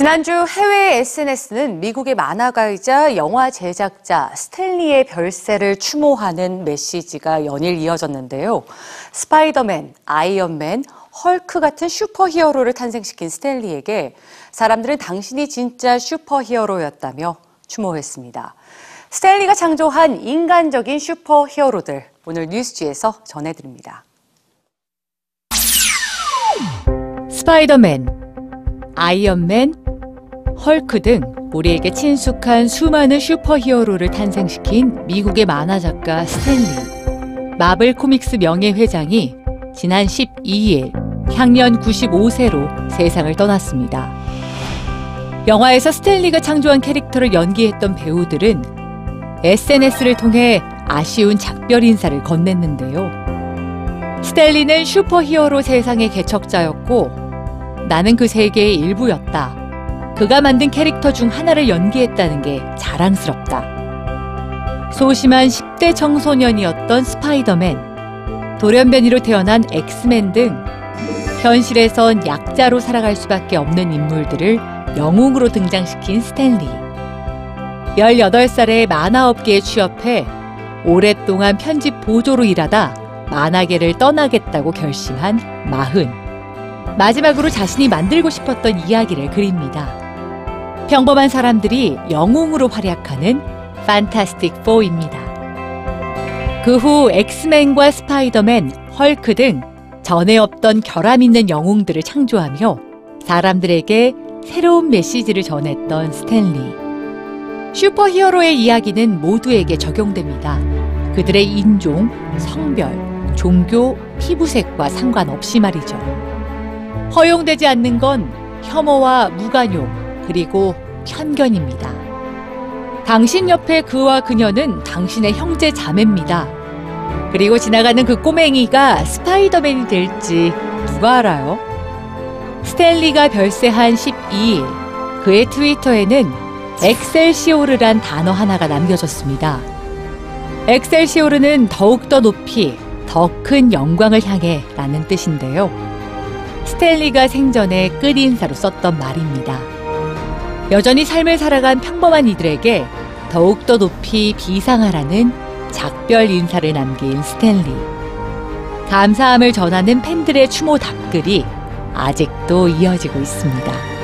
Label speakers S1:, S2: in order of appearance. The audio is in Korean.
S1: 지난주 해외 SNS는 미국의 만화가이자 영화 제작자 스탠리의 별세를 추모하는 메시지가 연일 이어졌는데요. 스파이더맨, 아이언맨, 헐크 같은 슈퍼히어로를 탄생시킨 스탠리에게 사람들은 당신이 진짜 슈퍼히어로였다며 추모했습니다. 스탠리가 창조한 인간적인 슈퍼히어로들 오늘 뉴스G에서 전해드립니다.
S2: 스파이더맨, 아이언맨, 헐크 등 우리에게 친숙한 수많은 슈퍼히어로를 탄생시킨 미국의 만화 작가 스탠리. 마블 코믹스 명예회장이 지난 12일 향년 95세로 세상을 떠났습니다. 영화에서 스탠리가 창조한 캐릭터를 연기했던 배우들은 SNS를 통해 아쉬운 작별 인사를 건넸는데요. 스탠리는 슈퍼히어로 세상의 개척자였고 나는 그 세계의 일부였다. 그가 만든 캐릭터 중 하나를 연기했다는 게 자랑스럽다. 소심한 10대 청소년이었던 스파이더맨, 돌연변이로 태어난 엑스맨 등 현실에선 약자로 살아갈 수밖에 없는 인물들을 영웅으로 등장시킨 스탠리. 18살에 만화업계에 취업해 오랫동안 편집 보조로 일하다 만화계를 떠나겠다고 결심한 마흔. 마지막으로 자신이 만들고 싶었던 이야기를 그립니다. 평범한 사람들이 영웅으로 활약하는 판타스틱 4입니다. 그 후 엑스맨과 스파이더맨, 헐크 등 전에 없던 결함 있는 영웅들을 창조하며 사람들에게 새로운 메시지를 전했던 스탠리. 슈퍼히어로의 이야기는 모두에게 적용됩니다. 그들의 인종, 성별, 종교, 피부색과 상관없이 말이죠. 허용되지 않는 건 혐오와 무관용, 그리고 편견입니다. 당신 옆에 그와 그녀는 당신의 형제 자매입니다. 그리고 지나가는 그 꼬맹이가 스파이더맨이 될지 누가 알아요? 스탠리가 별세한 12일, 그의 트위터에는 엑셀시오르란 단어 하나가 남겨졌습니다. 엑셀시오르는 더욱더 높이, 더 큰 영광을 향해 라는 뜻인데요. 스탠리가 생전에 끝인사로 썼던 말입니다. 여전히 삶을 살아간 평범한 이들에게 더욱더 높이 비상하라는 작별 인사를 남긴 스탠리. 감사함을 전하는 팬들의 추모 답글이 아직도 이어지고 있습니다.